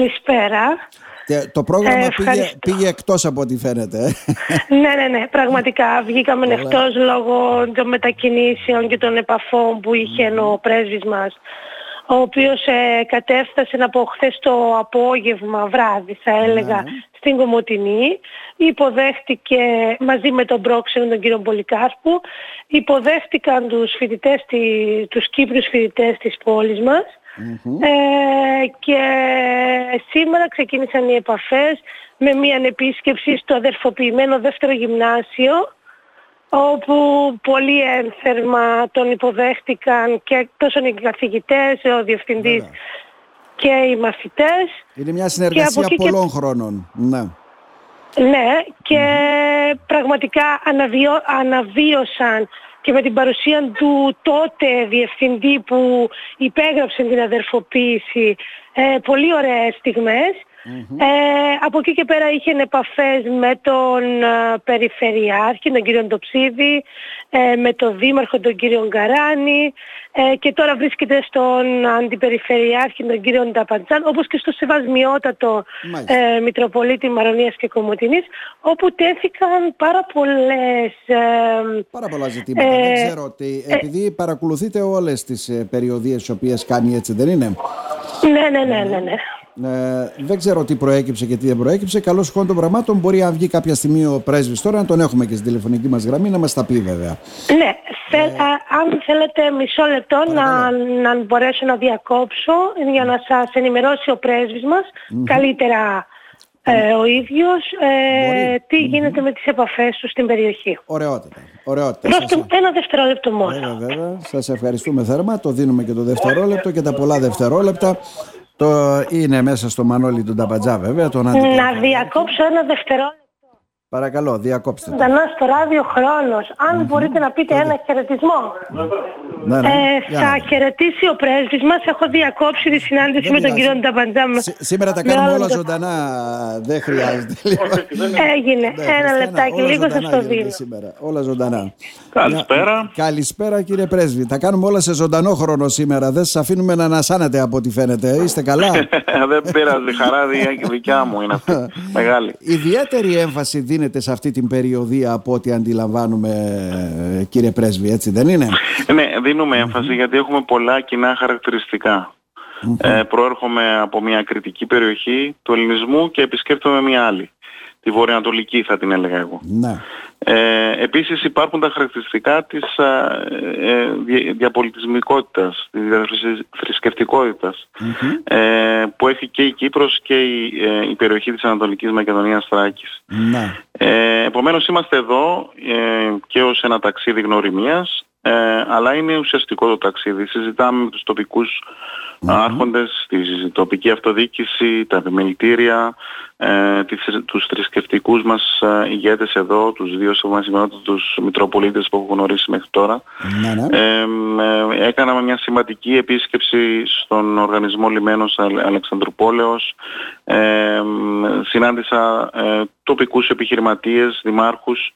Καλησπέρα. Και το πρόγραμμα Ε, πήγε, ευχαριστώ. πήγε εκτός από ό,τι φαίνεται. ε. ναι, ναι, ναι, πραγματικά βγήκαμε Ωραία. εκτός λόγω των μετακινήσεων και των επαφών που είχε ο πρέσβης μας ο οποίος ε, κατέφτασε από χθες το απόγευμα, βράδυ θα έλεγα, Ναι. στην Κομωτινή. Υποδέχτηκε μαζί με τον πρόξενο τον κύριο Πολυκάρπου, υποδέχτηκαν τους φοιτητές, τη- τους Κύπριους φοιτητές της πόλης μας. Μμμ. Ε, και σήμερα ξεκίνησαν οι επαφές με μια επίσκεψη στο αδερφοποιημένο δεύτερο γυμνάσιο όπου πολύ ένθερμα τον υποδέχτηκαν και τόσο οι καθηγητές, ο διευθυντής Βέβαια. και οι μαθητές. Είναι μια συνεργασία εκεί και- πολλών χρόνων. Ναι. Ναι, και πραγματικά αναβιώ, αναβίωσαν και με την παρουσία του τότε διευθυντή που υπέγραψε την αδερφοποίηση ε, πολύ ωραίες στιγμές. Ε, από εκεί και πέρα είχε επαφές με τον ε, Περιφερειάρχη, τον κύριο Ντοψίδη, ε, με τον Δήμαρχο, τον κύριο Γκαράνη ε, και τώρα βρίσκεται στον Αντιπεριφερειάρχη, τον κύριο Νταπαντζάν, όπως και στο Σεβασμιότατο Μάλιστα. ε, Μητροπολίτη Μαρονίας και Κομωτινής, όπου τέθηκαν πάρα πολλές... ε, Πάρα πολλά ζητήματα. Ε, Δεν ξέρω ότι επειδή παρακολουθείτε όλες τις ε, περιοδίες τις οποίες κάνει έτσι δεν είναι; ναι, ναι, ναι, ναι, ναι. Ε, δεν ξέρω τι προέκυψε και τι δεν προέκυψε. Καλώς χôn των πραγμάτων. Μπορεί αν βγει κάποια στιγμή ο πρέσβης τώρα να τον έχουμε και στην τηλεφωνική μας γραμμή να μας τα πει βέβαια. Ναι, θε- α, αν θέλετε μισό λεπτό να, Παρακαλώ. να μπορέσω να διακόψω για να σας ενημερώσει ο πρέσβης μας καλύτερα ε, ο ίδιος ε, Μπορεί. τι γίνεται με τις επαφές του στην περιοχή. Ωραιότατα. Ωραιότατα. Δώστε Σας- μου ένα δευτερόλεπτο μόνο. Βέβαια, βέβαια. Σας ευχαριστούμε θερμά. Το δίνουμε και το δευτερόλεπτο και τα πολλά δευτερόλεπτα. Το είναι μέσα στο Μανώλη του Νταμπατζά βέβαια. Τον Να αντιπρόεδρο. διακόψω ένα δευτερόλεπτο. Παρακαλώ, διακόψτε. το. Ζωντανά στο ράδιο χρόνος. Αν μπορείτε να πείτε ένα χαιρετισμό. Ναι, ναι. Ε, Για θα να δούμε. χαιρετήσει ο πρέσβης μας. Έχω διακόψει τη συνάντηση Δεν με τον πειράζει. κύριο Νταμπαντζά. Σή- Σήμερα τα με κάνουμε όλο όλα το- ζωντανά. Δεν χρειάζεται. Λοιπόν. Έγινε. Ναι, Ένα Χριστιανά, λεπτάκι. όλα Λίγο σας ζωντανά το γίνονται δίνω. Σήμερα. Όλα ζωντανά. Καλησπέρα. Για- Καλησπέρα κύριε Πρέσβη. Τα κάνουμε όλα σε ζωντανό χρόνο σήμερα. Δεν σας αφήνουμε να ανασάνετε από ό,τι φαίνεται. Είστε καλά; Δεν πειράζει, χαρά δι- δικιά μου είναι αυτή. Μεγάλη. Ιδιαίτερη έμφαση δίνεται σε αυτή την περιοδία από ό,τι αντιλαμβάνουμε ε, κύριε Πρέσβη, έτσι δεν είναι; Ναι, δίνουμε έμφαση γιατί έχουμε πολλά κοινά χαρακτηριστικά. Ε, προέρχομαι από μια κριτική περιοχή του ελληνισμού και επισκέπτομαι μια άλλη. Τη βορειοανατολική θα την έλεγα εγώ. Ναι. Ε, επίσης υπάρχουν τα χαρακτηριστικά της α, ε, δια- διαπολιτισμικότητας, της διαθρησκευτικότητας ε, που έχει και η Κύπρος και η, ε, η περιοχή της Ανατολικής Μακεδονίας Θράκης. Ναι. Ε, επομένως είμαστε εδώ ε, και ως ένα ταξίδι γνωριμίας ε, αλλά είναι ουσιαστικό το ταξίδι. Συζητάμε με τους τοπικούς άρχοντες, τη τοπική αυτοδιοίκηση, τα επιμελητήρια, ε, τις, τους θρησκευτικούς μας ε, ηγέτες εδώ, τους δύο σεβασμιότατους Μητροπολίτες που έχω γνωρίσει μέχρι τώρα. Ναι, ναι. Ε, ε, έκαναμε μια σημαντική επίσκεψη στον οργανισμό Λιμένος Αλ- Αλεξανδρουπόλεως. Ε, μ, συνάντησα ε, τοπικούς επιχειρηματίες, δημάρχους,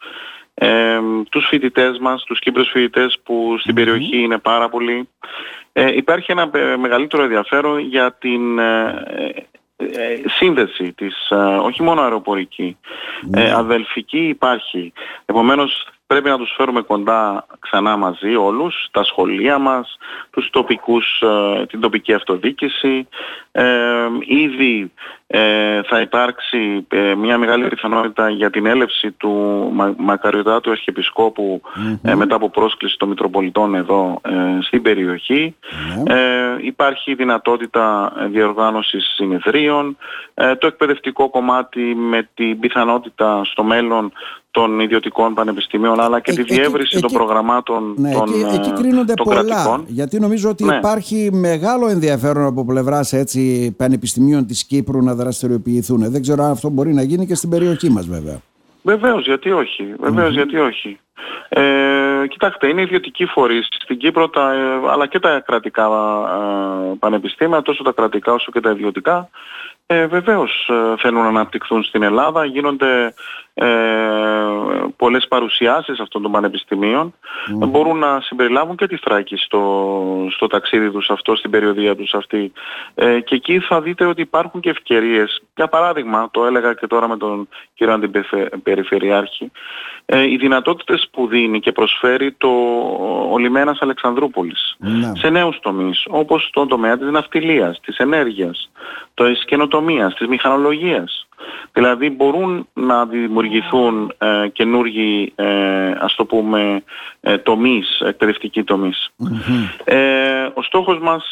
ε, τους φοιτητές μας, τους Κύπρους φοιτητές που στην περιοχή είναι πάρα πολλοί. Ε, υπάρχει ένα ε, μεγαλύτερο ενδιαφέρον για την ε, ε, ε, σύνδεση της, ε, όχι μόνο αεροπορική, ε, αδελφική υπάρχει. Επομένως πρέπει να τους φέρουμε κοντά ξανά μαζί όλους, τα σχολεία μας, τους τοπικούς, ε, την τοπική αυτοδίκηση. Ε, ήδη ε, θα υπάρξει ε, μια μεγάλη πιθανότητα για την έλευση του Μα, Μακαριωτάτου Αρχιεπισκόπου ε, μετά από πρόσκληση των Μητροπολιτών εδώ ε, στην περιοχή. Ναι. Ε, υπάρχει δυνατότητα ε, διοργάνωσης συνεδρίων, ε, το εκπαιδευτικό κομμάτι με την πιθανότητα στο μέλλον των ιδιωτικών πανεπιστημίων αλλά και Ε, τη εκεί- διεύρυνση εκεί- των προγραμμάτων Ναι, των, εκεί, εκεί ε, κρίνονται των πολλά. κρατικών. Γιατί νομίζω ότι Ναι. υπάρχει μεγάλο ενδιαφέρον από πλευράς πανεπιστημίων της Κύπρου να δραστηριοποιηθούν. Δεν ξέρω αν αυτό μπορεί να γίνει και στην περιοχή μας, βέβαια. Βεβαίως, γιατί όχι. Βεβαίως, γιατί όχι. Ε, κοιτάξτε, είναι ιδιωτικοί φορείς στην Κύπρο, τα, ε, αλλά και τα κρατικά ε, πανεπιστήμια, τόσο τα κρατικά όσο και τα ιδιωτικά, ε, βεβαίως ε, θέλουν να αναπτυχθούν στην Ελλάδα. Γίνονται ε, πολλές παρουσιάσεις αυτών των πανεπιστημίων. Μπορούν να συμπεριλάβουν και τη Θράκη στο, στο ταξίδι τους αυτό, στην περιοδία τους αυτή. Ε, και εκεί θα δείτε ότι υπάρχουν και ευκαιρίες. Για παράδειγμα, το έλεγα και τώρα με τον κύριο Αντιπεριφερειάρχη, ε, οι δυνατότητες που δίνει και προσφέρει το, ο λιμένας Αλεξανδρούπολης Ναι. σε νέους τομείς, όπως στον τομέα της ναυτιλίας, της ενέργειας, της καινοτομίας, της μηχανολογίας. Δηλαδή μπορούν να δημιουργηθούν ε, καινούργιοι, ε, ας το πούμε, ε, τομείς, εκπαιδευτικοί τομείς. Ε, ο στόχος μας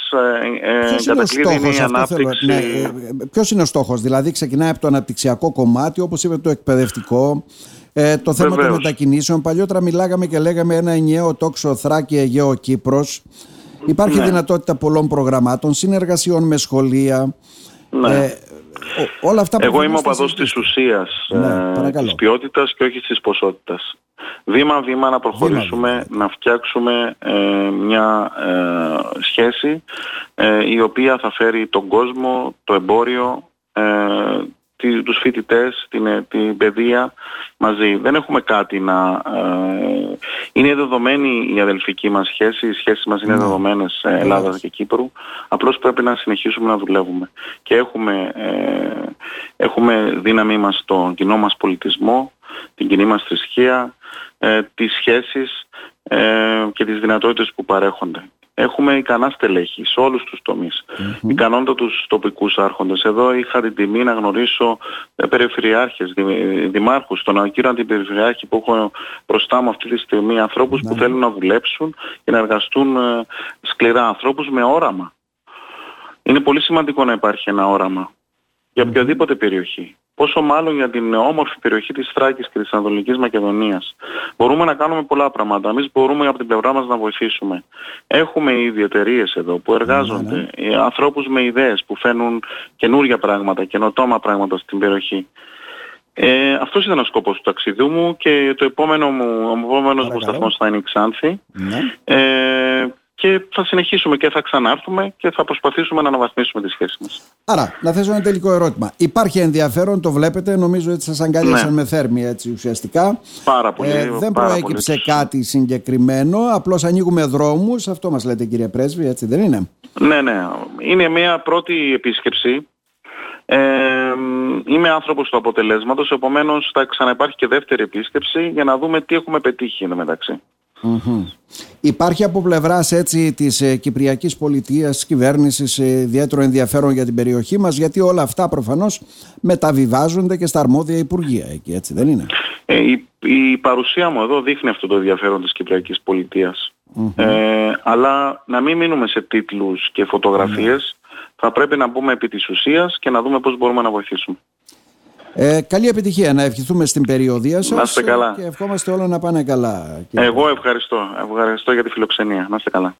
ε, ε, Ποιος είναι ο κατακλείδη είναι η στόχος, αυτό θέλω, ανάπτυξη... ναι, ε, ποιος είναι ο στόχος, δηλαδή ξεκινάει από το αναπτυξιακό κομμάτι, όπως είπε το εκπαιδευτικό, ε, το θέμα των Βεβαίως. μετακινήσεων. Παλιότερα μιλάγαμε και λέγαμε ένα ενιαίο τόξο Θράκη Αιγαίο Κύπρος. Υπάρχει Ναι. δυνατότητα πολλών προγραμμάτων, συνεργασιών με σχολεία. Ναι. Ε, ο- όλα αυτά Εγώ προφανώς είμαι ο θα παδός της συζητήσουμε. ουσίας, Ναι, ε, παρακαλώ. της ποιότητας και όχι της ποσότητας. Βήμα-βήμα να προχωρήσουμε, Βήμα-βήμα. να φτιάξουμε ε, μια ε, σχέση ε, η οποία θα φέρει τον κόσμο, το εμπόριο, ε, τη- τους φοιτητές, την, ε, την παιδεία μαζί. Δεν έχουμε κάτι να... ε, είναι δεδομένη η αδελφική μας σχέση, οι σχέσεις μας είναι Ναι. δεδομένες ε, Ελλάδας και Κύπρου. Απλώς πρέπει να συνεχίσουμε να δουλεύουμε. Και έχουμε, ε, έχουμε δύναμή μας στον κοινό μας πολιτισμό, την κοινή μας θρησκεία, ε, τις σχέσεις ε, και τις δυνατότητες που παρέχονται. Έχουμε ικανά στελέχη σε όλους τους τομείς. Ικανότατους τοπικούς άρχοντες. Εδώ είχα την τιμή να γνωρίσω ε, περιφερειάρχες, δη- δημάρχους, τον κύριο αντιπεριφερειάρχη που έχω μπροστά μου αυτή τη στιγμή, ανθρώπους που θέλουν να δουλέψουν και να εργαστούν ε, σκληρά, ανθρώπους με όραμα. Είναι πολύ σημαντικό να υπάρχει ένα όραμα για οποιαδήποτε περιοχή. Πόσο μάλλον για την όμορφη περιοχή της Θράκης και της Ανατολικής Μακεδονίας. Μπορούμε να κάνουμε πολλά πράγματα. Εμείς μπορούμε από την πλευρά μας να βοηθήσουμε. Έχουμε ήδη εταιρείες εδώ που εργάζονται. ε, Ανθρώπους με ιδέες που φέρνουν καινούργια πράγματα, καινοτόμα πράγματα στην περιοχή. Ε, αυτός ήταν ο σκοπός του ταξιδιού μου και το επόμενο μου, ο επόμενος μου Παρακαλώ. σταθμός θα είναι η Ξάνθη. Ναι. Ε, και θα συνεχίσουμε και θα ξανάρθουμε και θα προσπαθήσουμε να αναβαθμίσουμε τη σχέση μας. Άρα, να θέσω ένα τελικό ερώτημα. Υπάρχει ενδιαφέρον, το βλέπετε, νομίζω ότι σας αγκάλιασαν Ναι. με θέρμη έτσι ουσιαστικά. Πάρα πολύ. Ε, δεν πάρα προέκυψε πολύ. κάτι συγκεκριμένο, απλώς ανοίγουμε δρόμους, αυτό μας λέτε κύριε Πρέσβη, έτσι δεν είναι; Ναι, ναι. Είναι μια πρώτη επίσκεψη. Ε, είμαι άνθρωπος του αποτελέσματος, επομένως θα ξαναυπάρχει και δεύτερη επίσκεψη για να δούμε τι έχουμε πετύχει εν τω μεταξύ. Μμμ. Υπάρχει από πλευράς έτσι της ε, Κυπριακής Πολιτείας, της κυβέρνησης ε, ιδιαίτερο ενδιαφέρον για την περιοχή μας γιατί όλα αυτά προφανώς μεταβιβάζονται και στα αρμόδια Υπουργεία εκεί έτσι δεν είναι; Ε, η, η παρουσία μου εδώ δείχνει αυτό το ενδιαφέρον της Κυπριακής πολιτείας. Ε, αλλά να μην μείνουμε σε τίτλους και φωτογραφίες. Θα πρέπει να μπούμε επί της ουσίας και να δούμε πώς μπορούμε να βοηθήσουμε. Ε, καλή επιτυχία να ευχηθούμε στην περιοδία σας Να είστε καλά. και ευχόμαστε όλα να πάνε καλά. κύριε Εγώ ευχαριστώ. Ευχαριστώ για τη φιλοξενία. Να είστε καλά.